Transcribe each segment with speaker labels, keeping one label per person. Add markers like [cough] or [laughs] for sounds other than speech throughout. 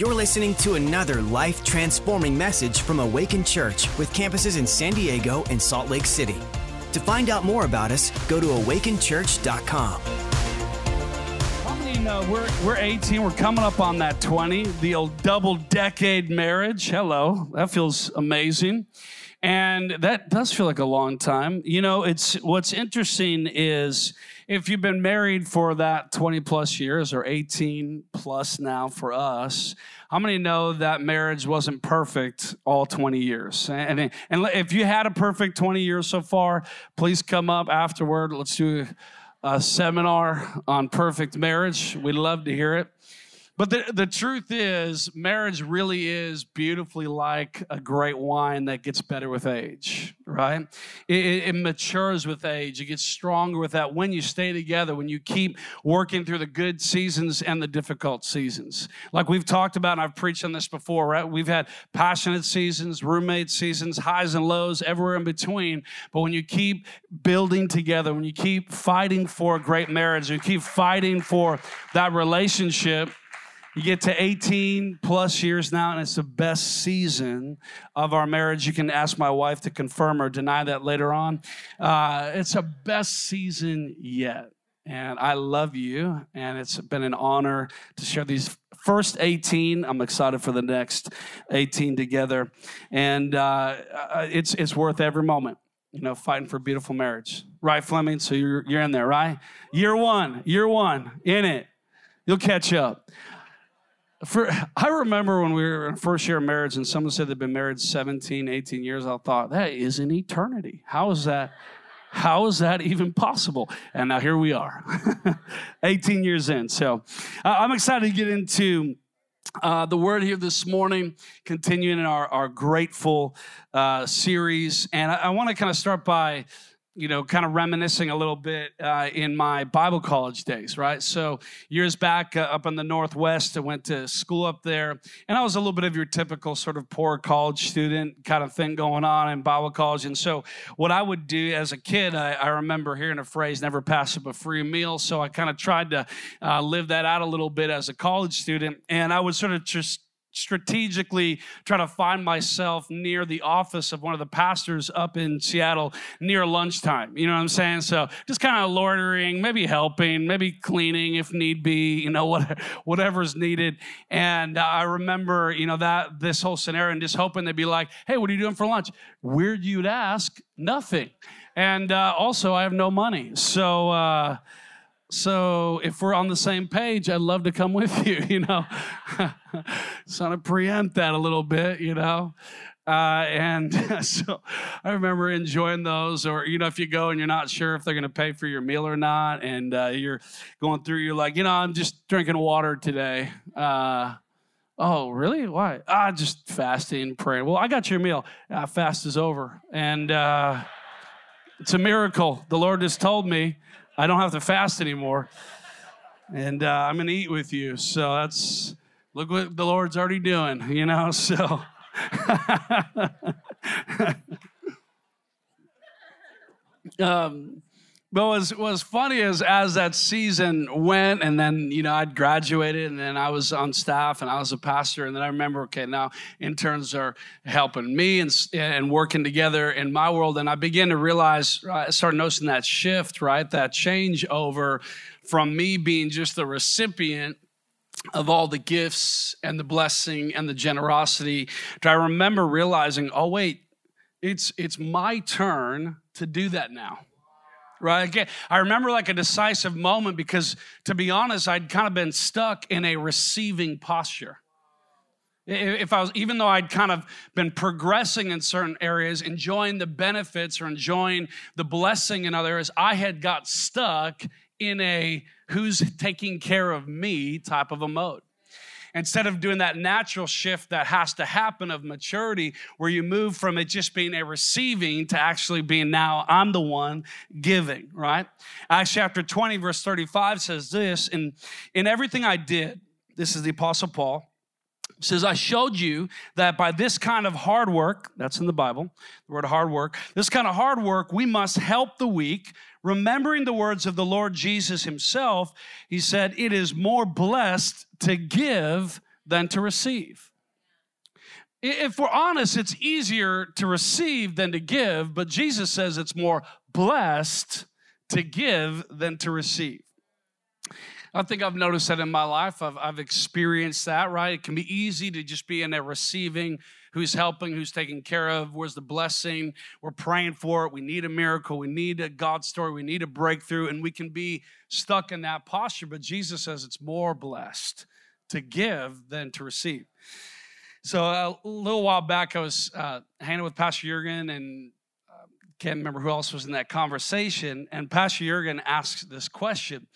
Speaker 1: You're listening to another life transforming message from Awaken Church with campuses in San Diego and Salt Lake City. To find out more about us, go to awakenchurch.com.
Speaker 2: How many know we're, we're 18, we're coming up on that 20, the old double decade marriage. Hello, that feels amazing. And that does feel like a long time. You know, it's what's interesting is if you've been married for that 20 plus years or 18 plus now for us, how many know that marriage wasn't perfect all 20 years? And, and if you had a perfect 20 years so far, please come up afterward. Let's do a seminar on perfect marriage. We'd love to hear it. But the, the truth is, marriage really is beautifully like a great wine that gets better with age, right? It, it, matures with age. It gets stronger with that when you stay together, when you keep working through the good seasons and the difficult seasons. Like we've talked about, and I've preached on this before, right? We've had passionate seasons, roommate seasons, highs and lows, everywhere in between. But when you keep building together, when you keep fighting for a great marriage, you keep fighting for that relationship, you get to 18 plus years now, and it's the best season of our marriage. You can ask my wife to confirm or deny that later on. Uh, it's a best season yet. And I love you, and it's been an honor to share these first 18. I'm excited for the next 18 together. And uh, uh, it's, it's worth every moment you know, fighting for beautiful marriage. Right, Fleming? So you're, you're in there, right? Year one, year one, in it. You'll catch up. For, [laughs] I remember when we were in first year of marriage and someone said they'd been married 17, 18 years. I thought, that is an eternity. How is that? How is that even possible? And now here we are, [laughs] 18 years in. So uh, I'm excited to get into uh, the word here this morning, continuing in our, our grateful uh, series. And I, I want to kind of start by you know, kind of reminiscing a little bit uh, in my Bible college days, right? So, years back uh, up in the Northwest, I went to school up there, and I was a little bit of your typical sort of poor college student kind of thing going on in Bible college. And so, what I would do as a kid, I, I remember hearing a phrase, never pass up a free meal. So, I kind of tried to uh, live that out a little bit as a college student, and I would sort of just strategically try to find myself near the office of one of the pastors up in Seattle near lunchtime. You know what I'm saying? So just kind of loitering, maybe helping, maybe cleaning if need be, you know, [laughs] whatever, whatever's needed. And I remember, you know, that this whole scenario and just hoping they'd be like, hey, what are you doing for lunch? Weird you'd ask, nothing. And uh, also, I have no money. So, uh, so if we're on the same page, I'd love to come with [laughs] you, you know. [laughs] so to preempt that a little bit, you know. Uh, and [laughs] so I remember enjoying those, or you know, if you go and you're not sure if they're going to pay for your meal or not, and uh, you're going through, you're like, you know, I'm just drinking water today. Uh, oh, really? Why? Ah, just fasting, praying. Well, I got your meal. Ah, fast is over, and uh, it's a miracle. The Lord has told me I don't have to fast anymore. And uh, I'm going to eat with you. So that's, look what the Lord's already doing, you know? [laughs] So. [laughs] um, but what was, was funny is as that season went, and then, you know, I'd graduated, and then I was on staff, and I was a pastor, and then I remember, okay, now interns are helping me and, and working together in my world, and I began to realize, I started noticing that shift, right, that change over from me being just the recipient of all the gifts and the blessing and the generosity, I remember realizing, oh, wait, it's, it's my turn to do that now right? Again, I remember like a decisive moment because, to be honest, I'd kind of been stuck in a receiving posture. If I was, even though I'd kind of been progressing in certain areas, enjoying the benefits or enjoying the blessing in other areas, I had got stuck in a who's taking care of me type of a mode instead of doing that natural shift that has to happen of maturity, where you move from it just being a receiving to actually being now I'm the one giving, right? Acts chapter 20, verse 35 says this in, in everything I did, this is the Apostle Paul says, I showed you that by this kind of hard work, that's in the Bible, the word hard work, this kind of hard work, we must help the weak, remembering the words of the Lord Jesus himself. He said, It is more blessed to give than to receive. If we're honest, it's easier to receive than to give, but Jesus says it's more blessed to give than to receive. I think I've noticed that in my life. I've, I've experienced that, right? It can be easy to just be in a receiving who's helping, who's taking care of, where's the blessing. We're praying for it. We need a miracle. We need a God story. We need a breakthrough. And we can be stuck in that posture. But Jesus says it's more blessed to give than to receive. So a little while back, I was uh, hanging with Pastor Jurgen and uh, can't remember who else was in that conversation. And Pastor Jurgen asked this question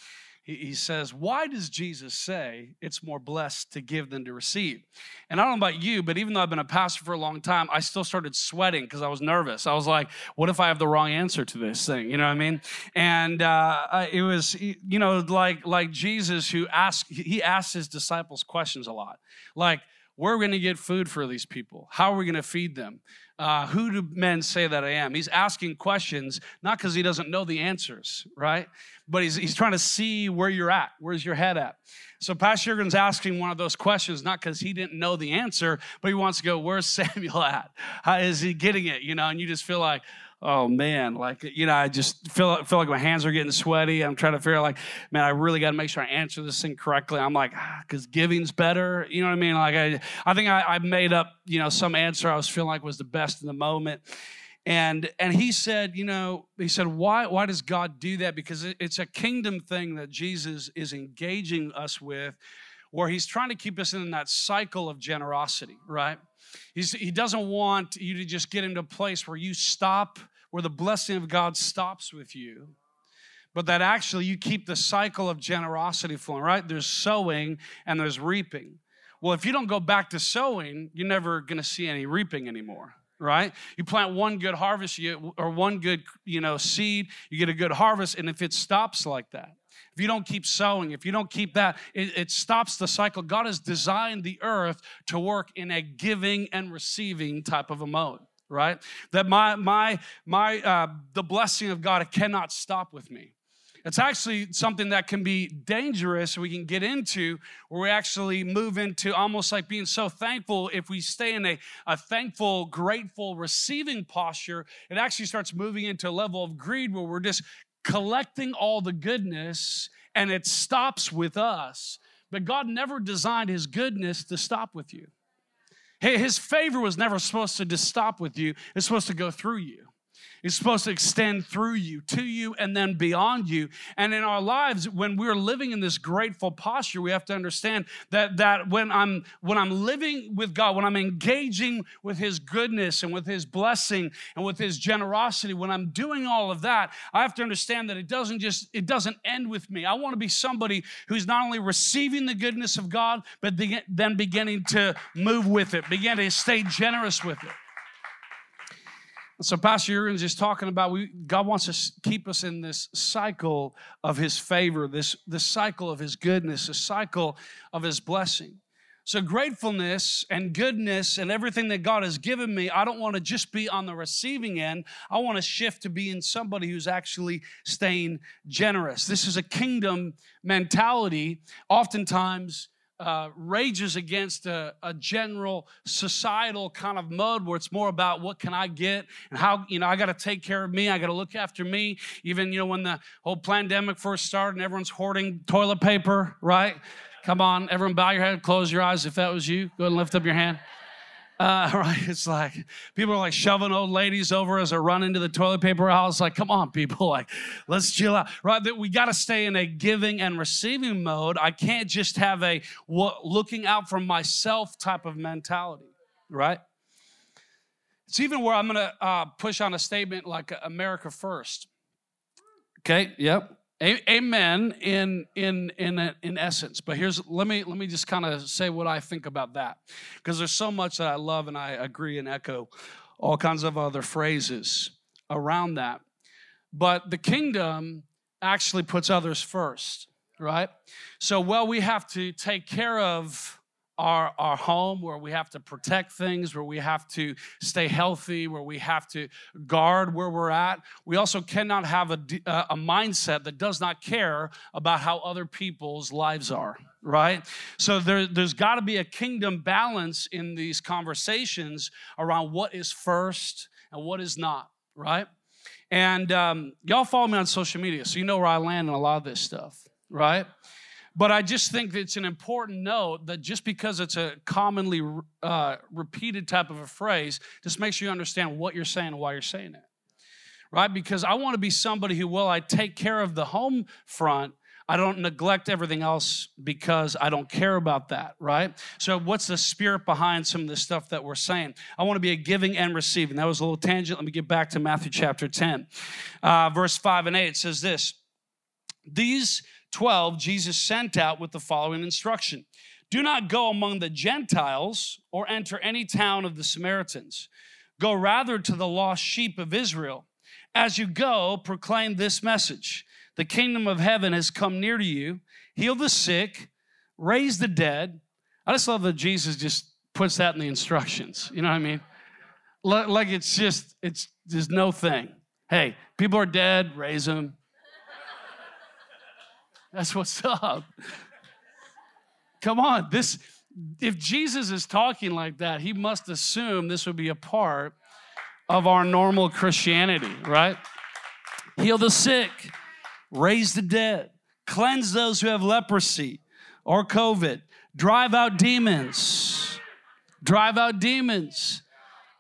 Speaker 2: he, says, Why does Jesus say it's more blessed to give than to receive? And I don't know about you, but even though I've been a pastor for a long time, I still started sweating because I was nervous. I was like, What if I have the wrong answer to this thing? You know what I mean? And uh, it was, you know, like, like Jesus who asked, he asked his disciples questions a lot. Like, where are we going to get food for these people? How are we going to feed them? Uh, who do men say that I am? He's asking questions, not because he doesn't know the answers, right? But he's, he's trying to see where you're at. Where's your head at? So Pastor Jurgen's asking one of those questions, not because he didn't know the answer, but he wants to go, where's [laughs] Samuel at? How is he getting it? You know, and you just feel like, oh man, like you know, I just feel feel like my hands are getting sweaty. I'm trying to figure out like, man, I really got to make sure I answer this thing correctly. I'm like, because ah, giving's better. You know what I mean? Like I, I think I, I made up you know some answer I was feeling like was the best in the moment. And and he said, you know, he said, why why does God do that? Because it's a kingdom thing that Jesus is engaging us with, where he's trying to keep us in that cycle of generosity, right? He's, he doesn't want you to just get into a place where you stop where the blessing of God stops with you, but that actually you keep the cycle of generosity flowing, right? There's sowing and there's reaping. Well, if you don't go back to sowing, you're never going to see any reaping anymore right you plant one good harvest you, or one good you know seed you get a good harvest and if it stops like that if you don't keep sowing if you don't keep that it, it stops the cycle god has designed the earth to work in a giving and receiving type of a mode right? That my my my uh, the blessing of God it cannot stop with me. It's actually something that can be dangerous. We can get into where we actually move into almost like being so thankful. If we stay in a, a thankful, grateful, receiving posture, it actually starts moving into a level of greed where we're just collecting all the goodness and it stops with us. But God never designed his goodness to stop with you. His favor was never supposed to just stop with you, it's supposed to go through you. It's supposed to extend through you, to you, and then beyond you. And in our lives, when we're living in this grateful posture, we have to understand that, that when I'm when I'm living with God, when I'm engaging with His goodness and with His blessing and with His generosity, when I'm doing all of that, I have to understand that it doesn't just it doesn't end with me. I want to be somebody who's not only receiving the goodness of God, but then beginning to move with it, begin to stay generous with it. So, Pastor Jurgen's just talking about we, God wants to keep us in this cycle of His favor, this, this cycle of His goodness, a cycle of His blessing. So, gratefulness and goodness and everything that God has given me, I don't want to just be on the receiving end. I want to shift to being somebody who's actually staying generous. This is a kingdom mentality. Oftentimes, uh, rages against a, a, general societal kind of mode where it's more about what can I get and how, you know, I got to take care of me. I got to look after me. Even, you know, when the whole pandemic first started and everyone's hoarding toilet paper, right? Come on, everyone bow your head, close your eyes if that was you. Go ahead and lift up your hand. Uh, [laughs] right? It's like people are like shoving old ladies over as they run into the toilet paper aisle. It's like, come on, people, [laughs] like let's chill out. Right? That we got to stay in a giving and receiving mode. I can't just have a what, looking out for myself type of mentality. Right? It's even where I'm going to uh, push on a statement like America first. Okay. Yep. Amen in in in in essence. But here's let me let me just kind of say what I think about that because there's so much that I love and I agree and echo all kinds of other phrases around that. But the kingdom actually puts others first, right? So well we have to take care of our, our home, where we have to protect things, where we have to stay healthy, where we have to guard where we're at. We also cannot have a, a mindset that does not care about how other people's lives are, right? So there, there's got to be a kingdom balance in these conversations around what is first and what is not, right? And um, y'all follow me on social media, so you know where I land in a lot of this stuff, right? But I just think it's an important note that just because it's a commonly uh, repeated type of a phrase, just make sure you understand what you're saying and why you're saying it, right? Because I want to be somebody who, well, I take care of the home front, I don't neglect everything else because I don't care about that, right? So, what's the spirit behind some of the stuff that we're saying? I want to be a giving and receiving. That was a little tangent. Let me get back to Matthew chapter 10, uh, verse 5 and 8. It says this These 12 Jesus sent out with the following instruction Do not go among the Gentiles or enter any town of the Samaritans. Go rather to the lost sheep of Israel. As you go, proclaim this message the kingdom of heaven has come near to you. Heal the sick, raise the dead. I just love that Jesus just puts that in the instructions. You know what I mean? Like it's just, it's just no thing. Hey, people are dead, raise them. That's what's up. Come on, this if Jesus is talking like that, he must assume this would be a part of our normal Christianity, right? Heal the sick, raise the dead, cleanse those who have leprosy or COVID, drive out demons. Drive out demons.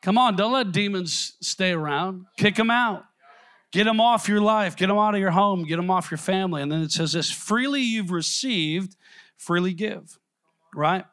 Speaker 2: Come on, don't let demons stay around. Kick them out. Get them off your life. Get them out of your home. Get them off your family. And then it says this freely you've received, freely give. Right?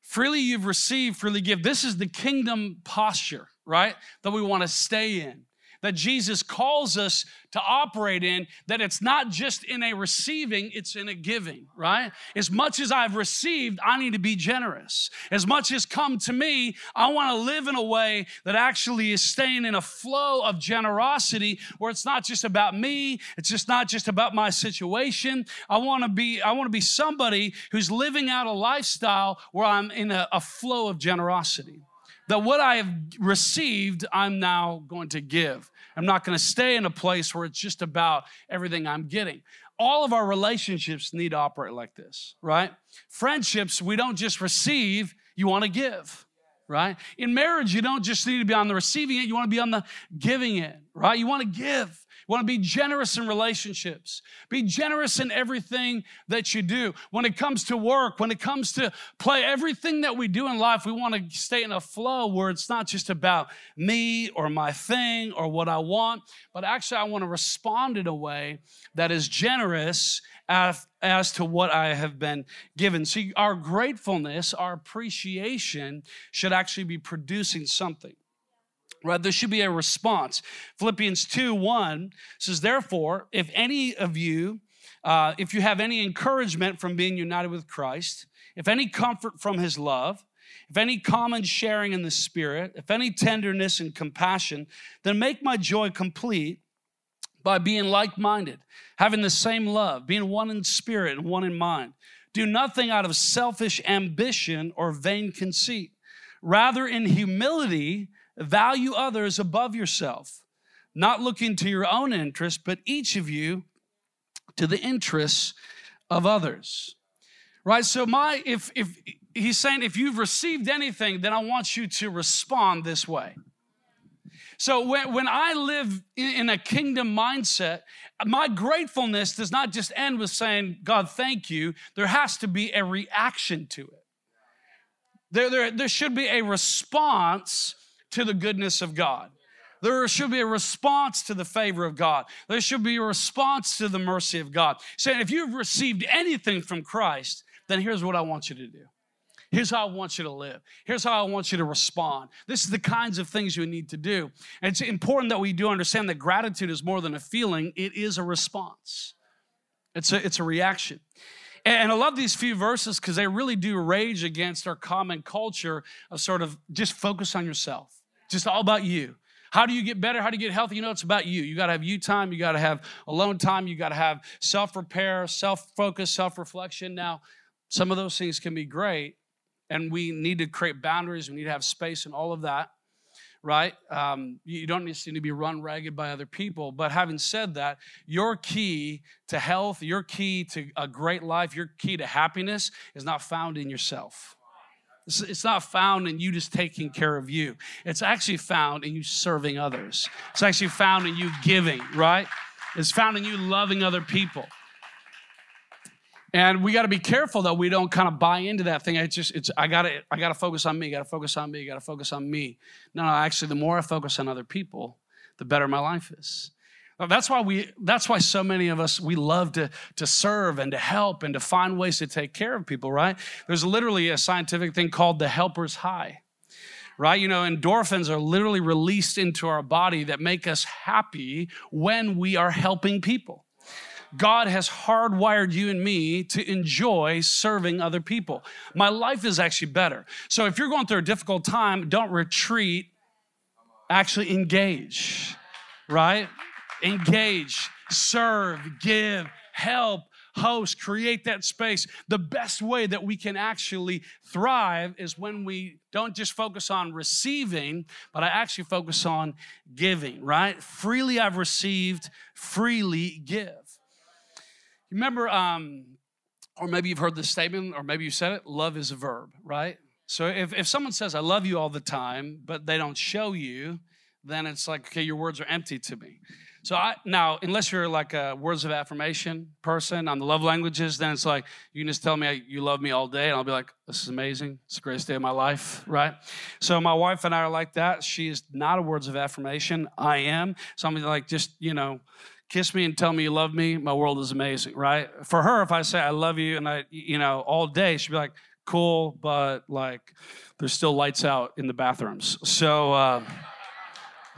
Speaker 2: Freely you've received, freely give. This is the kingdom posture, right? That we want to stay in that Jesus calls us to operate in, that it's not just in a receiving, it's in a giving, right? As much as I've received, I need to be generous. As much as come to me, I want to live in a way that actually is staying in a flow of generosity where it's not just about me, it's just not just about my situation. I want to be I want to be somebody who's living out a lifestyle where I'm in a, a flow of generosity that what I have received, I'm now going to give. I'm not going to stay in a place where it's just about everything I'm getting. All of our relationships need to operate like this, right? Friendships, we don't just receive, you want to give, right? In marriage, you don't just need to be on the receiving end, you want to be on the giving end, right? You want to give. Want to be generous in relationships. Be generous in everything that you do. When it comes to work, when it comes to play, everything that we do in life, we want to stay in a flow where it's not just about me or my thing or what I want, but actually I want to respond in a way that is generous as, as to what I have been given. See, our gratefulness, our appreciation should actually be producing something right? There should be a response. Philippians 2 1 says, Therefore, if any of you, uh, if you have any encouragement from being united with Christ, if any comfort from his love, if any common sharing in the Spirit, if any tenderness and compassion, then make my joy complete by being like minded, having the same love, being one in spirit and one in mind. Do nothing out of selfish ambition or vain conceit. Rather, in humility, Value others above yourself, not looking to your own interest, but each of you to the interests of others. Right? So my if if he's saying if you've received anything, then I want you to respond this way. So when, when I live in, in a kingdom mindset, my gratefulness does not just end with saying, God, thank you. There has to be a reaction to it. There, there, there should be a response to the goodness of God. There should be a response to the favor of God. There should be a response to the mercy of God. Saying, if you've received anything from Christ, then here's what I want you to do. Here's how I want you to live. Here's how I want you to respond. This is the kinds of things you need to do. And it's important that we do understand that gratitude is more than a feeling, it is a response. It's a, it's a reaction. And I love these few verses because they really do rage against our common culture of sort of just focus on yourself just all about you. How do you get better? How do you get healthy? You know, it's about you. You got to have you time. You got to have alone time. You got to have self repair, self focus, self reflection. Now, some of those things can be great, and we need to create boundaries. We need to have space and all of that, right? Um, you don't need to be run ragged by other people. But having said that, your key to health, your key to a great life, your key to happiness is not found in yourself. It's not found in you just taking care of you. It's actually found in you serving others. It's actually found in you giving, right? It's found in you loving other people. And we got to be careful that we don't kind of buy into that thing. I just, it's, I got to, I got to focus on me. Got to focus on me. Got to focus on me. No, no, actually, the more I focus on other people, the better my life is. That's why we. That's why so many of us we love to to serve and to help and to find ways to take care of people. Right? There's literally a scientific thing called the helper's high. Right? You know, endorphins are literally released into our body that make us happy when we are helping people. God has hardwired you and me to enjoy serving other people. My life is actually better. So if you're going through a difficult time, don't retreat, actually engage, right? Engage, serve, give, help, host, create that space. The best way that we can actually thrive is when we don't just focus on receiving, but I actually focus on giving, right? Freely I've received, freely give. Remember, um, or maybe you've heard this statement, or maybe you said it love is a verb, right? So if, if someone says, I love you all the time, but they don't show you, then it's like, okay, your words are empty to me. So I now, unless you're like a words of affirmation person on the love languages, then it's like you can just tell me you love me all day, and I'll be like, "This is amazing. It's the greatest day of my life." Right? So my wife and I are like that. She is not a words of affirmation. I am. So I'm like, just you know, kiss me and tell me you love me, my world is amazing, right? For her, if I say I love you and I, you know, all day, she'd be like, cool, but like there's still lights out in the bathrooms. So, uh,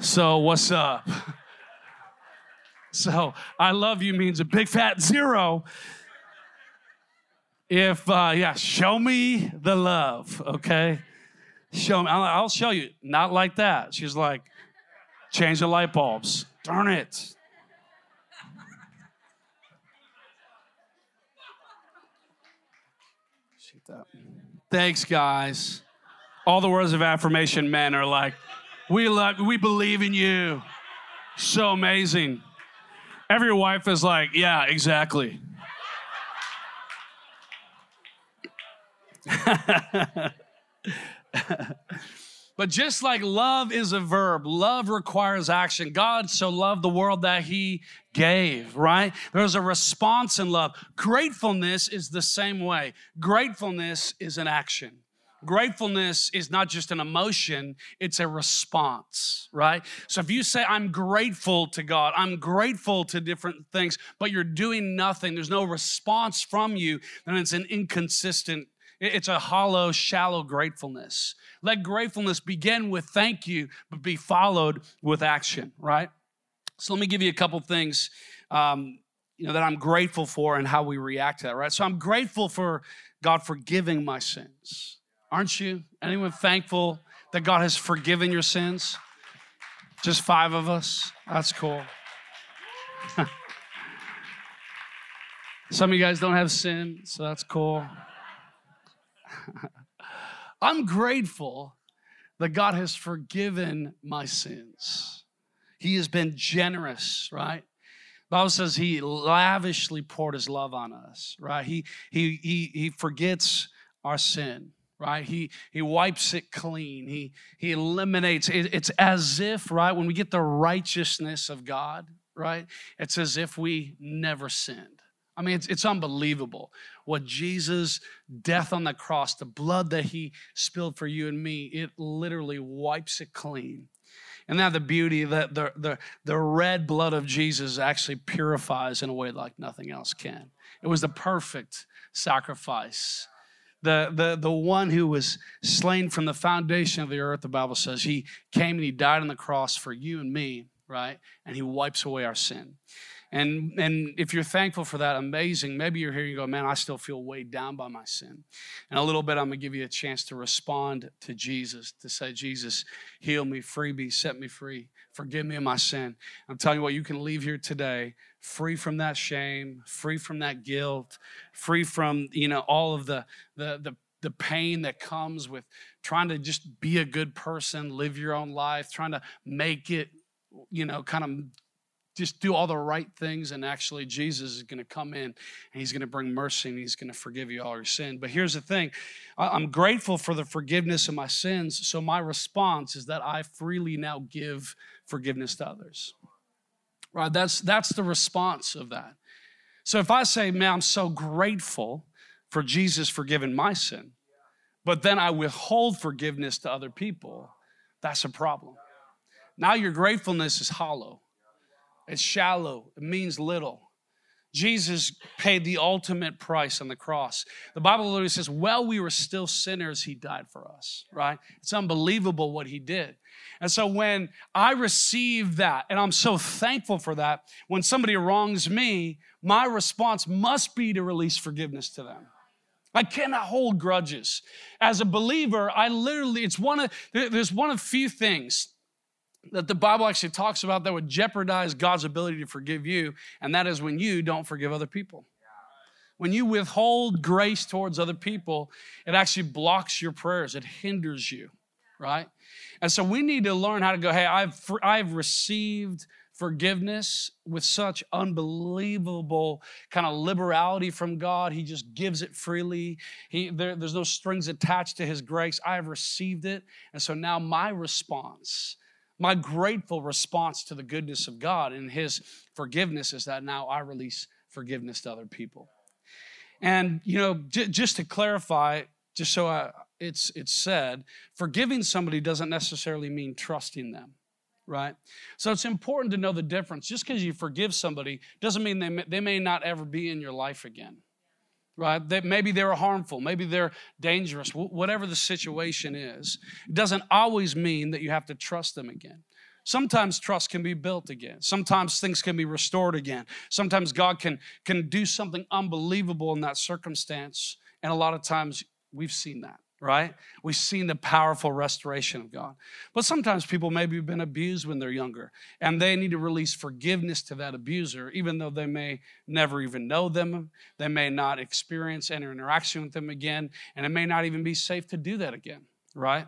Speaker 2: so what's up? [laughs] So I love you means a big fat zero. If, uh, yeah, show me the love, okay? Show me, I'll, I'll show you. Not like that. She's like, change the light bulbs. Darn it. that. Thanks, guys. All the words of affirmation men are like, we love, we believe in you. So amazing. Every wife is like, yeah, exactly. [laughs] But just like love is a verb, love requires action. God so loved the world that he gave, right? There's a response in love. Gratefulness is the same way. Gratefulness is an action. Gratefulness is not just an emotion, it's a response, right? So if you say, I'm grateful to God, I'm grateful to different things, but you're doing nothing, there's no response from you, then it's an inconsistent it's a hollow, shallow gratefulness. Let gratefulness begin with thank you, but be followed with action, right? So let me give you a couple things um, you know, that I'm grateful for and how we react to that, right? So I'm grateful for God forgiving my sins. Aren't you? Anyone thankful that God has forgiven your sins? Just five of us? That's cool. [laughs] Some of you guys don't have sin, so that's cool. [laughs] I'm grateful that God has forgiven my sins. He has been generous, right? Bible says he lavishly poured his love on us, right? He he he he forgets our sin, right? He he wipes it clean. He he eliminates it, it's as if, right, when we get the righteousness of God, right? It's as if we never sinned. I mean, it's, it's unbelievable what Jesus' death on the cross, the blood that he spilled for you and me, it literally wipes it clean. And now the beauty that the, the, the red blood of Jesus actually purifies in a way like nothing else can. It was the perfect sacrifice. The, the, the one who was slain from the foundation of the earth, the Bible says, he came and he died on the cross for you and me, right? And he wipes away our sin. And, and if you're thankful for that, amazing. Maybe you're here and you go, man, I still feel weighed down by my sin. And a little bit, I'm going to give you a chance to respond to Jesus, to say, Jesus, heal me, free me, set me free, forgive me of my sin. I'm telling you what, you can leave here today free from that shame, free from that guilt, free from, you know, all of the, the, the the pain that comes with trying to just be a good person, live your own life, trying to make it, you know, kind of just do all the right things and actually jesus is going to come in and he's going to bring mercy and he's going to forgive you all your sin. But here's the thing i'm grateful for the forgiveness of my sins so my response is that i freely now give forgiveness to others. Right that's that's the response of that. So if i say man i'm so grateful for jesus forgiving my sin but then i withhold forgiveness to other people that's a problem. Now your gratefulness is hollow it's shallow, it means little. Jesus paid the ultimate price on the cross. The Bible literally says, while we were still sinners, he died for us, right? It's unbelievable what he did. And so when I receive that, and I'm so thankful for that, when somebody wrongs me, my response must be to release forgiveness to them. I cannot hold grudges. As a believer, I literally, it's one of, there's one of few things that the Bible actually talks about that would jeopardize God's ability to forgive you, and that is when you don't forgive other people. When you withhold grace towards other people, it actually blocks your prayers, it hinders you, right? And so we need to learn how to go, hey, I've, I've received forgiveness with such unbelievable kind of liberality from God. He just gives it freely. He, there, there's no strings attached to His grace. I have received it. And so now my response my grateful response to the goodness of God and His forgiveness is that now I release forgiveness to other people. And, you know, j- just to clarify, just so I, it's, it's said, forgiving somebody doesn't necessarily mean trusting them right? So it's important to know the difference. Just because you forgive somebody doesn't mean they may, they may not ever be in your life again right? That maybe they're harmful, maybe they're dangerous, whatever the situation is. It doesn't always mean that you have to trust them again. Sometimes trust can be built again. Sometimes things can be restored again. Sometimes God can, can do something unbelievable in that circumstance. And a lot of times we've seen that right? We've seen the powerful restoration of God. But sometimes people maybe have been abused when they're younger and they need to release forgiveness to that abuser, even though they may never even know them. They may not experience any interaction with them again, and it may not even be safe to do that again, right?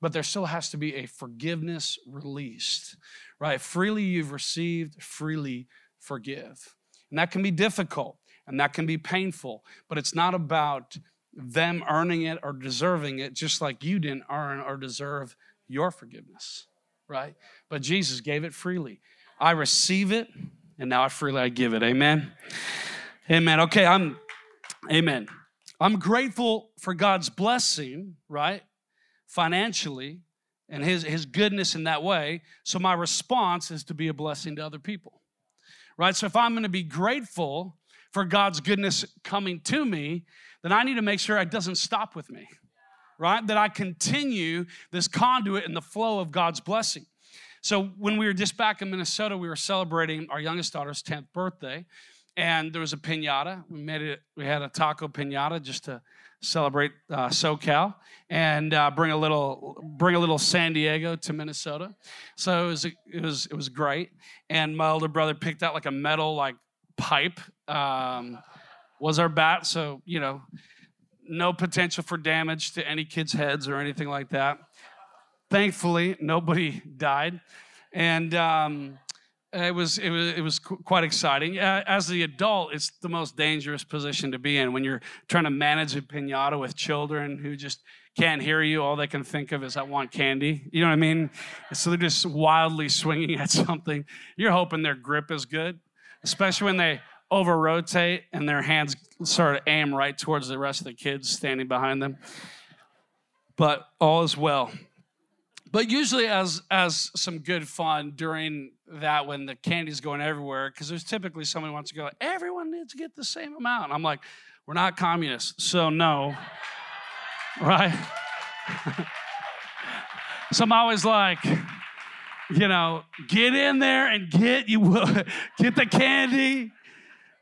Speaker 2: But there still has to be a forgiveness released, right? Freely you've received, freely forgive. And that can be difficult and that can be painful, but it's not about them earning it or deserving it, just like you didn't earn or deserve your forgiveness, right? But Jesus gave it freely. I receive it, and now I freely I give it. Amen. Amen. Okay, I'm amen. I'm grateful for God's blessing, right? Financially and his, his goodness in that way. So my response is to be a blessing to other people. Right? So if I'm going to be grateful for God's goodness coming to me, then I need to make sure it doesn't stop with me, right? That I continue this conduit in the flow of God's blessing. So when we were just back in Minnesota, we were celebrating our youngest daughter's 10th birthday, and there was a pinata. We made it. We had a taco pinata just to celebrate uh, SoCal and uh, bring a little bring a little San Diego to Minnesota. So it was it was it was great. And my older brother picked out like a metal like pipe. Um, was our bat. So, you know, no potential for damage to any kids' heads or anything like that. Thankfully, nobody [laughs] died. And um, it was, it was, it was quite exciting. As the adult, it's the most dangerous position to be in when you're trying to manage a pinata with children who just can't hear you. All they can think of is, I want candy. You know what I mean? So they're just wildly [laughs] swinging at something. You're hoping their grip is good, especially when they over rotate and their hands sort of aim right towards the rest of the kids standing behind them. But all is well. But usually, as as some good fun during that when the candy's going everywhere, because there's typically someone wants to go, everyone needs to get the same amount. I'm like, we're not communists, so no, [laughs] right? [laughs] so I'm always like, you know, get in there and get you [laughs] get the candy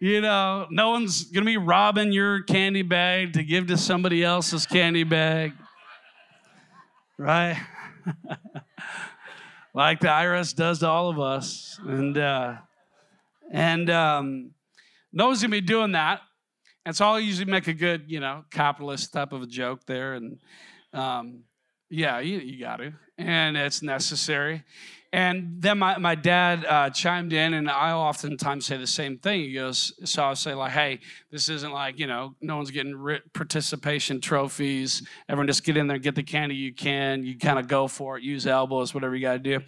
Speaker 2: you know, no one's going to be robbing your candy bag to give to somebody else's candy bag. Right? [laughs] like the IRS does to all of us. And, uh, and um, no one's going to be doing that. And so I'll usually make a good, you know, capitalist type of a joke there. And um, yeah, you, you got to. And it's necessary. And then my, my dad uh, chimed in, and I oftentimes say the same thing. He goes, So I'll say, like, hey, this isn't like, you know, no one's getting participation trophies. Everyone just get in there, get the candy you can. You kind of go for it, use elbows, whatever you got to do.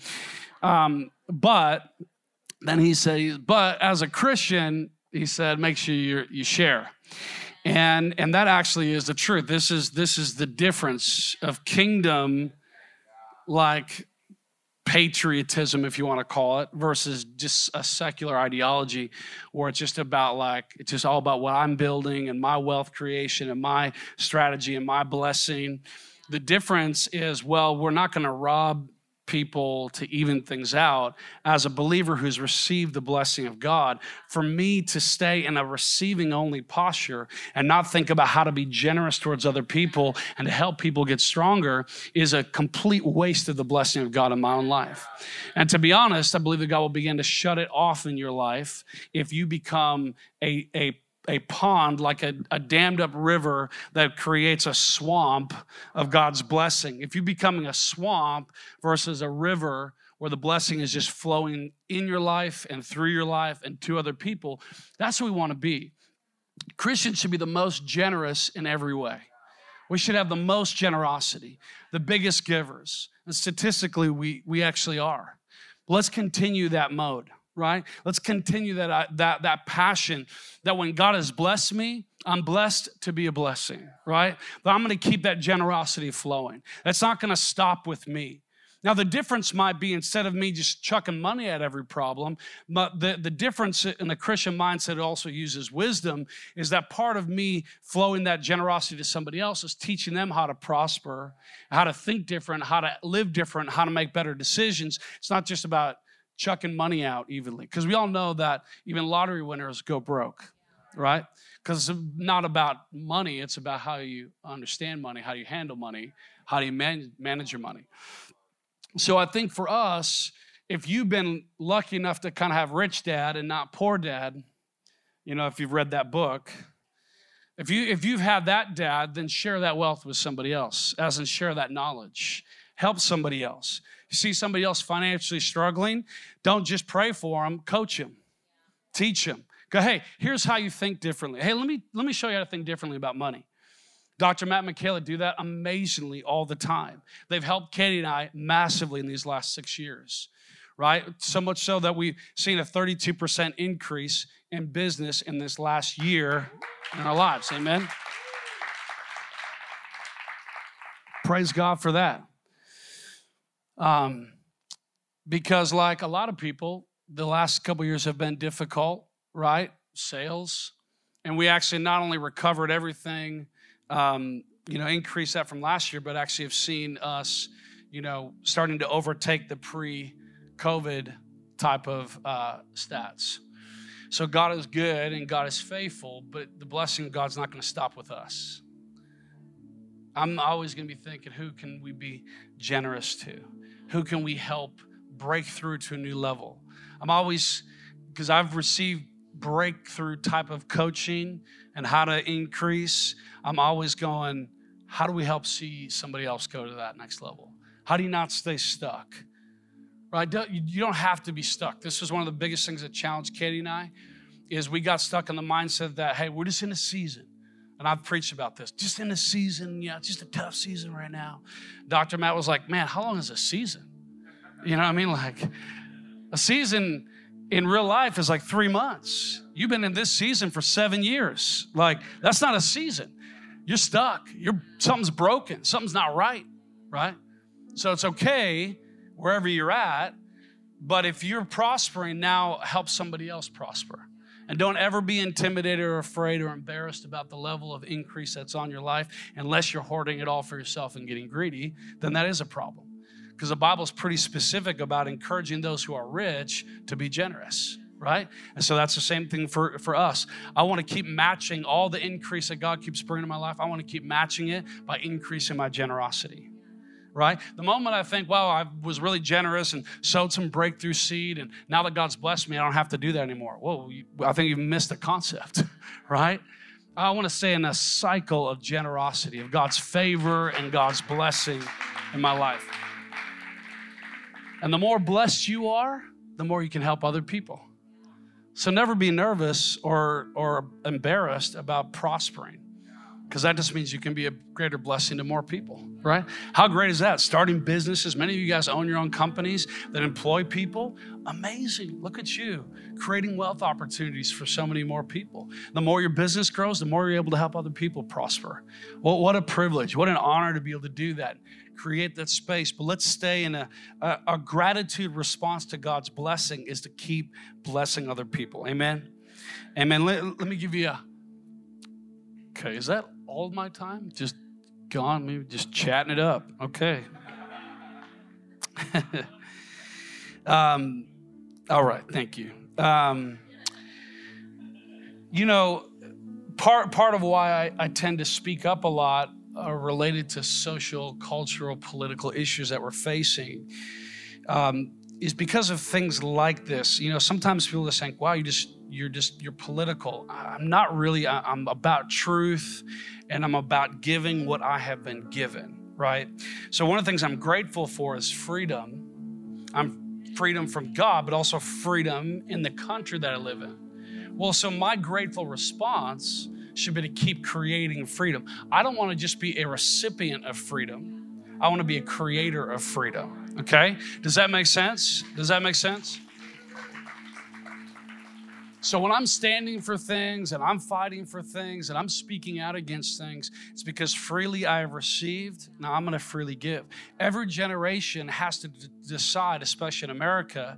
Speaker 2: Um, but then he says, But as a Christian, he said, make sure you you share. And, and that actually is the truth. This is, this is the difference of kingdom like patriotism, if you want to call it, versus just a secular ideology where it's just about like, it's just all about what I'm building and my wealth creation and my strategy and my blessing. The difference is, well, we're not going to rob people to even things out as a believer who's received the blessing of God, for me to stay in a receiving only posture and not think about how to be generous towards other people and to help people get stronger is a complete waste of the blessing of God in my own life. And to be honest, I believe that God will begin to shut it off in your life if you become a, a a pond, like a, a, dammed up river that creates a swamp of God's blessing. If you're becoming a swamp versus a river where the blessing is just flowing in your life and through your life and to other people, that's what we want to be. Christians should be the most generous in every way. We should have the most generosity, the biggest givers. And statistically, we, we actually are. let's continue that mode right? Let's continue that, uh, that, that passion that when God has blessed me, I'm blessed to be a blessing, right? But I'm gonna keep that generosity flowing. That's not gonna stop with me. Now, the difference might be instead of me just chucking money at every problem, but the, the difference in the Christian mindset also uses wisdom is that part of me flowing that generosity to somebody else is teaching them how to prosper, how to think different, how to live different, how to make better decisions. It's not just about chucking money out evenly. Because we all know that even lottery winners go broke, right? Because it's not about money, it's about how you understand money, how you handle money, how do you man- manage your money. So I think for us, if you've been lucky enough to kind of have rich dad and not poor dad, you know, if you've read that book, if you if you've had that dad, then share that wealth with somebody else, as in share that knowledge. Help somebody else. You see somebody else financially struggling, don't just pray for them, coach them, teach them. Go, hey, here's how you think differently. Hey, let me let me show you how to think differently about money. Dr. Matt Michaela do that amazingly all the time. They've helped Katie and I massively in these last six years, right? So much so that we've seen a 32% increase in business in this last year in our lives. Amen. Praise God for that. Um, because, like a lot of people, the last couple years have been difficult, right? Sales. And we actually not only recovered everything, um, you know, increase that from last year, but actually have seen us, you know, starting to overtake the pre COVID type of uh, stats. So God is good and God is faithful, but the blessing of God's not going to stop with us. I'm always going to be thinking, who can we be generous to? Who can we help break through to a new level? I'm always, because I've received breakthrough type of coaching and how to increase, I'm always going, how do we help see somebody else go to that next level? How do you not stay stuck? Right? You don't have to be stuck. This was one of the biggest things that challenged Katie and I is we got stuck in the mindset that, hey, we're just in a season. And I've preached about this. Just in a season, yeah, it's just a tough season right now. Dr. Matt was like, man, how long is a season? You know what I mean? Like a season in real life is like three months. You've been in this season for seven years. Like, that's not a season. You're stuck. You're something's broken. Something's not right, right? So it's okay wherever you're at, but if you're prospering now, help somebody else prosper. And don't ever be intimidated or afraid or embarrassed about the level of increase that's on your life unless you're hoarding it all for yourself and getting greedy, then that is a problem. Because the Bible's pretty specific about encouraging those who are rich to be generous right? And so that's the same thing for, for us. I want to keep matching all the increase that God keeps bringing in my life. I want to keep matching it by increasing my generosity right? The moment I think, wow, I was really generous and sowed some breakthrough seed, and now that God's blessed me, I don't have to do that anymore. Whoa, I think you've missed the concept, [laughs] right? I want to say in a cycle of generosity, of God's favor and God's blessing in my life. And the more blessed you are, the more you can help other people. So never be nervous or, or embarrassed about prospering because that just means you can be a greater blessing to more people, right? How great is that? Starting businesses. Many of you guys own your own companies that employ people. Amazing. Look at you creating wealth opportunities for so many more people. The more your business grows, the more you're able to help other people prosper. Well, what a privilege. What an honor to be able to do that. Create that space. But let's stay in a, a, a gratitude response to God's blessing is to keep blessing other people. Amen. Amen. Let, let me give you a. Okay, is that all my time? Just gone, maybe just chatting it up. Okay. [laughs] um, all right, thank you. Um, you know, part part of why I, I tend to speak up a lot are related to social, cultural, political issues that we're facing. Um, is because of things like this. You know, sometimes people are saying, "Wow, you just you're just you're political." I'm not really. I'm about truth, and I'm about giving what I have been given. Right. So one of the things I'm grateful for is freedom. I'm freedom from God, but also freedom in the country that I live in. Well, so my grateful response should be to keep creating freedom. I don't want to just be a recipient of freedom. I want to be a creator of freedom. Okay? Does that make sense? Does that make sense? So when I'm standing for things and I'm fighting for things and I'm speaking out against things, it's because freely I have received, now I'm going to freely give. Every generation has to d- decide, especially in America,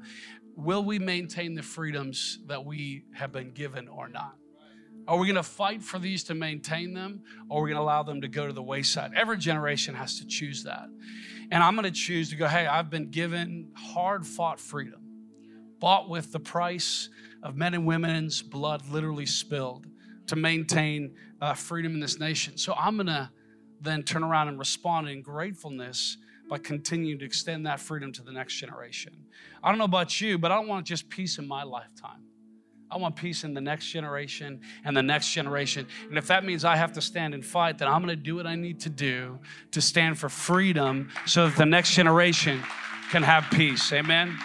Speaker 2: will we maintain the freedoms that we have been given or not? Are we going to fight for these to maintain them, or are we going to allow them to go to the wayside? Every generation has to choose that. And I'm going to choose to go, hey, I've been given hard fought freedom, bought with the price of men and women's blood literally spilled to maintain uh, freedom in this nation. So I'm going to then turn around and respond in gratefulness by continuing to extend that freedom to the next generation. I don't know about you, but I don't want just peace in my lifetime. I want peace in the next generation and the next generation. And if that means I have to stand and fight, then I'm going to do what I need to do to stand for freedom so that the next generation can have peace. Amen.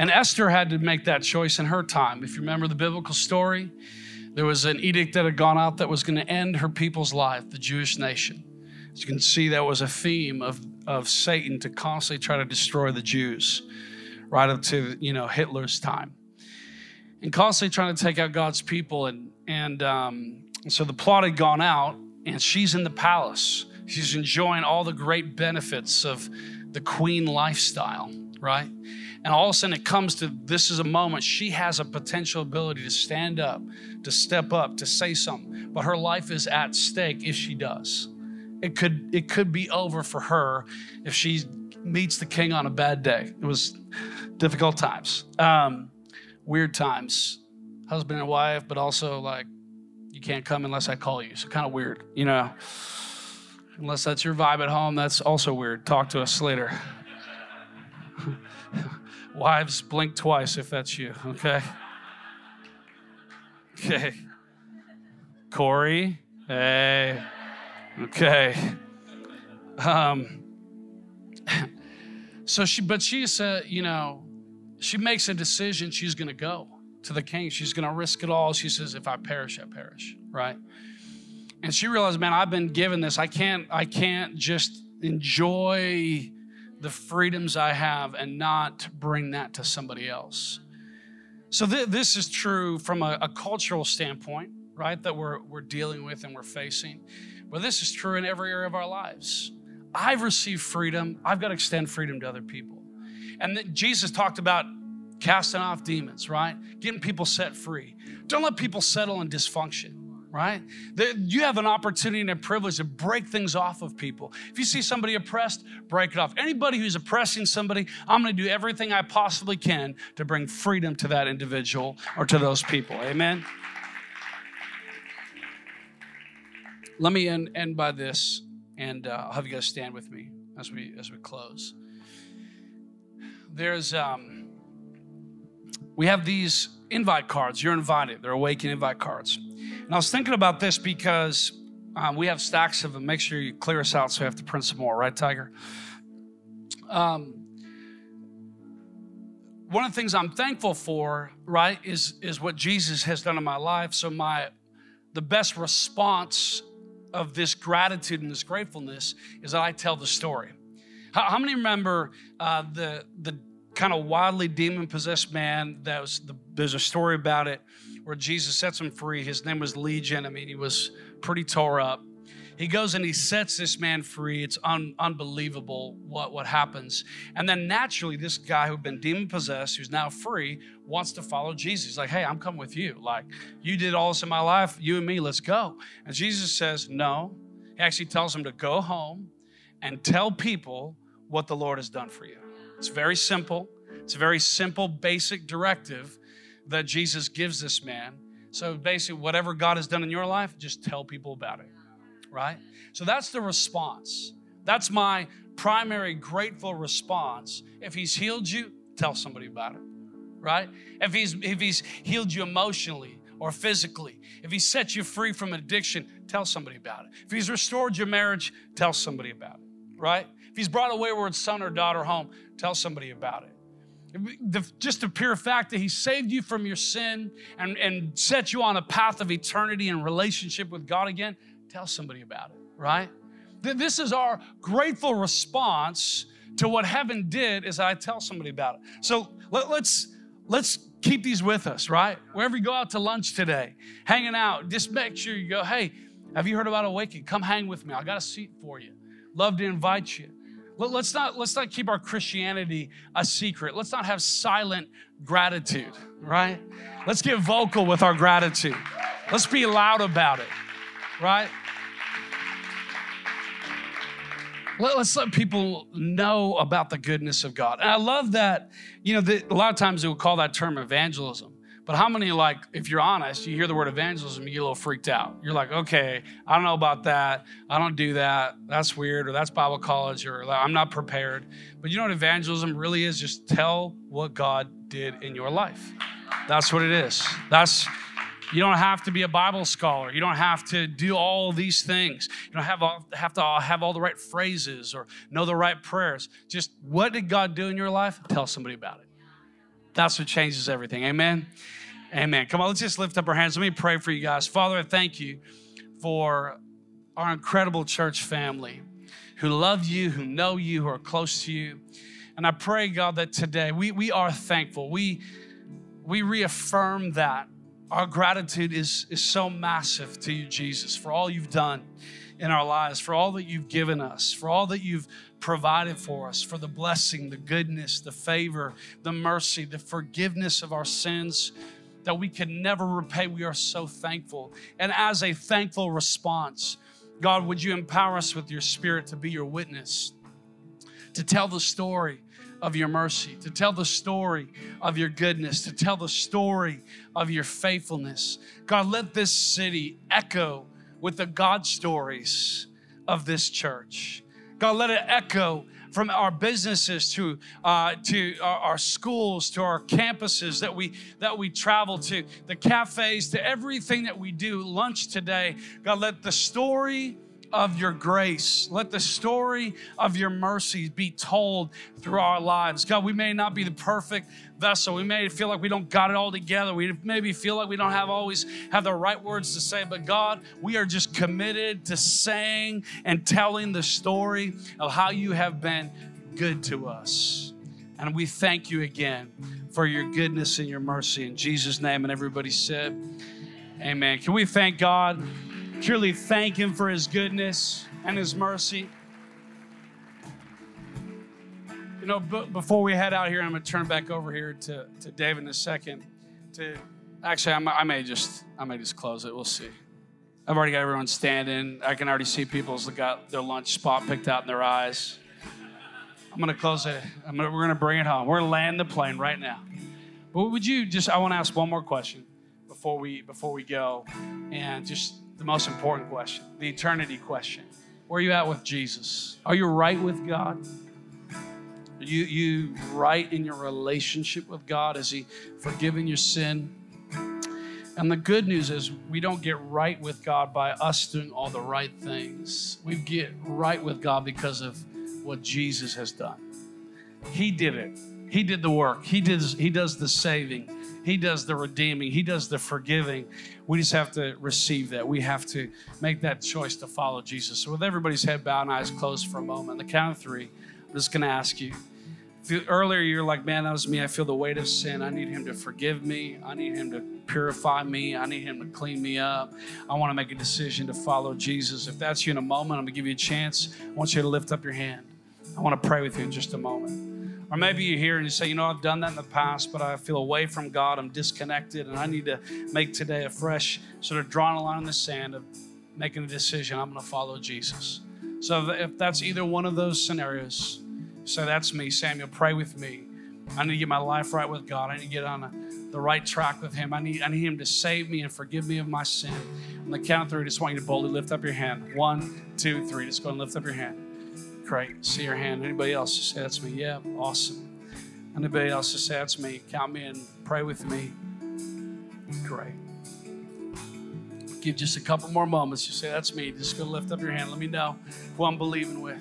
Speaker 2: And Esther had to make that choice in her time. If you remember the biblical story, there was an edict that had gone out that was going to end her people's life, the Jewish nation. As you can see, that was a theme of, of Satan to constantly try to destroy the Jews right up to you know Hitler's time, and constantly trying to take out God's people. And and um, so the plot had gone out, and she's in the palace. She's enjoying all the great benefits of the queen lifestyle, right? And all of a sudden, it comes to this is a moment she has a potential ability to stand up, to step up, to say something, but her life is at stake if she does. It could it could be over for her if she meets the king on a bad day. It was difficult times, um, weird times, husband and wife, but also like you can't come unless I call you. So kind of weird, you know. Unless that's your vibe at home, that's also weird. Talk to us later. [laughs] Wives, blink twice if that's you, okay? Okay. Corey, hey. Okay. Um, so she, but she said, you know, she makes a decision. She's going to go to the king. She's going to risk it all. She says, if I perish, I perish, right? And she realized, man, I've been given this. I can't, I can't just enjoy the freedoms I have and not bring that to somebody else. So th- this is true from a, a cultural standpoint, right? That we're we're dealing with and we're facing. But this is true in every area of our lives. I've received freedom. I've got to extend freedom to other people. And then Jesus talked about casting off demons, right? Getting people set free. Don't let people settle in dysfunction, right? You have an opportunity and a privilege to break things off of people. If you see somebody oppressed, break it off. Anybody who's oppressing somebody, I'm going to do everything I possibly can to bring freedom to that individual or to those people. Amen. Let me end, end by this, and uh, I'll have you guys stand with me as we as we close. There's um, we have these invite cards. You're invited. They're awakening invite cards. And I was thinking about this because um, we have stacks of them. Make sure you clear us out so we have to print some more, right, Tiger? Um, one of the things I'm thankful for, right, is is what Jesus has done in my life. So my the best response of this gratitude and this gratefulness is that I tell the story. How, how many remember uh, the the kind of wildly demon possessed man? That was the, there's a story about it where Jesus sets him free. His name was Legion. I mean, he was pretty tore up. He goes and he sets this man free. It's un- unbelievable what, what happens. And then naturally, this guy who'd been demon possessed, who's now free, wants to follow Jesus. He's like, hey, I'm coming with you. Like, you did all this in my life, you and me, let's go. And Jesus says, no. He actually tells him to go home and tell people what the Lord has done for you. It's very simple. It's a very simple, basic directive that Jesus gives this man. So basically, whatever God has done in your life, just tell people about it right? So that's the response. That's my primary grateful response. If he's healed you, tell somebody about it, right? If he's if he's healed you emotionally or physically, if he set you free from addiction, tell somebody about it. If he's restored your marriage, tell somebody about it, right? If he's brought a wayward son or daughter home, tell somebody about it. The, just the pure fact that he saved you from your sin and, and set you on a path of eternity and relationship with God again, tell somebody about it, right? This is our grateful response to what heaven did is I tell somebody about it. So let, let's let's keep these with us, right? Wherever you go out to lunch today, hanging out, just make sure you go, hey, have you heard about Awaken? Come hang with me. I got a seat for you. Love to invite you. Let, let's not let's not keep our Christianity a secret. Let's not have silent gratitude, right? Let's get vocal with our gratitude. Let's be loud about it, right? Let, us let people know about the goodness of God. And I love that, you know, the, a lot of times they would call that term evangelism. But how many, like, if you're honest, you hear the word evangelism, you get a little freaked out. You're like, okay, I don't know about that. I don't do that. That's weird, or that's Bible college, or I'm not prepared. But you know what evangelism really is? Just tell what God did in your life. That's what it is. That's you don't have to be a Bible scholar. You don't have to do all these things. You don't have, all, have to have all the right phrases or know the right prayers. Just what did God do in your life? Tell somebody about it. That's what changes everything. Amen. Amen. Come on, let's just lift up our hands. Let me pray for you guys. Father, I thank you for our incredible church family who love you, who know you, who are close to you. And I pray, God, that today we, we are thankful. We, we reaffirm that our gratitude is, is so massive to you, Jesus, for all you've done in our lives, for all that you've given us, for all that you've provided for us, for the blessing, the goodness, the favor, the mercy, the forgiveness of our sins that we can never repay. We are so thankful. And as a thankful response, God, would you empower us with your spirit to be your witness, to tell the story of your mercy, to tell the story of your goodness, to tell the story of your faithfulness. God, let this city echo with the God stories of this church. God, let it echo from our businesses to uh, to our, our, schools to our campuses that we that we travel to, the cafes, to everything that we do. Lunch today, God, let the story of your grace. Let the story of your mercy be told through our lives. God, we may not be the perfect vessel. We may feel like we don't got it all together. We maybe feel like we don't have always have the right words to say, but God, we are just committed to saying and telling the story of how you have been good to us. And we thank you again for your goodness and your mercy in Jesus' name. And everybody said, Amen. Can we thank God? Truly thank Him for His goodness and His mercy. You know, before we head out here, I'm going to turn back over here to, to David in a second. To actually, I'm, I may just I may just close it. We'll see. I've already got everyone standing. I can already see people's got their lunch spot picked out in their eyes. I'm going to close it. Gonna, we're going to bring it home. We're going to land the plane right now. But would you just? I want to ask one more question before we before we go, and just the most important question, the eternity question. Where are you at with Jesus? Are you right with God? Are you, you right in your relationship with God? Has He forgiven your sin? And the good news is we don't get right with God by us doing all the right things. We get right with God because of what Jesus has done. He did it. He did the work. He does he does the saving. He does the redeeming. He does the forgiving. We just have to receive that. We have to make that choice to follow Jesus. So with everybody's head bowed and eyes closed for a moment, the count of 3, I'm just going to ask you earlier you're like, man, that was me. I feel the weight of sin. I need him to forgive me. I need him to purify me. I need him to clean me up. I want to make a decision to follow Jesus. If that's you in a moment, I'm going to give you a chance. I want you to lift up your hand. I want to pray with you in just a moment. Or maybe you're here and you say, you know, I've done that in the past, but I feel away from God. I'm disconnected, and I need to make today a fresh, sort of drawing a line in the sand of making a decision. I'm going to follow Jesus. So if that's either one of those scenarios, so that's me, Samuel. Pray with me. I need to get my life right with God. I need to get on a, the right track with Him. I need, I need Him to save me and forgive me of my sin. On the count of three, I just want you to boldly lift up your hand. One, two, three. Just go and lift up your hand. Great. See your hand. Anybody else? Just say that's me. Yeah, awesome. Anybody else? Just say that's me. Count me in. Pray with me. Great. Give just a couple more moments. You say that's me. Just go lift up your hand. Let me know who I'm believing with.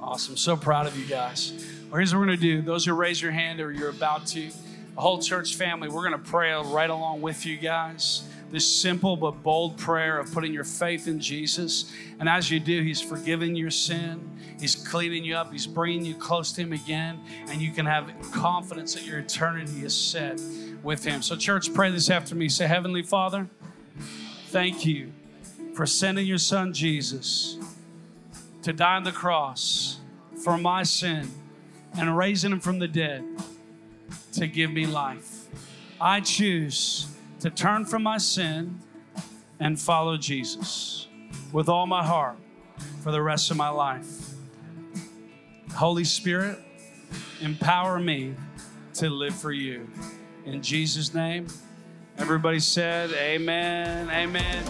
Speaker 2: Awesome. So proud of you guys. Well, here's what we're going to do. Those who raise your hand or you're about to, the whole church family, we're going to pray right along with you guys. This simple but bold prayer of putting your faith in Jesus. And as you do, He's forgiving your sin, He's cleaning you up, He's bringing you close to Him again, and you can have confidence that your eternity is set with Him. So, church, pray this after me. Say, Heavenly Father, thank you for sending your Son Jesus to die on the cross for my sin and raising him from the dead to give me life. I choose to turn from my sin and follow Jesus with all my heart for the rest of my life. Holy Spirit, empower me to live for you. In Jesus' name, everybody said, Amen. Amen.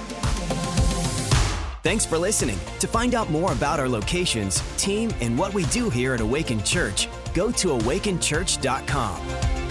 Speaker 1: Thanks for listening. To find out more about our locations, team, and what we do here at Awaken Church, go to awakenchurch.com.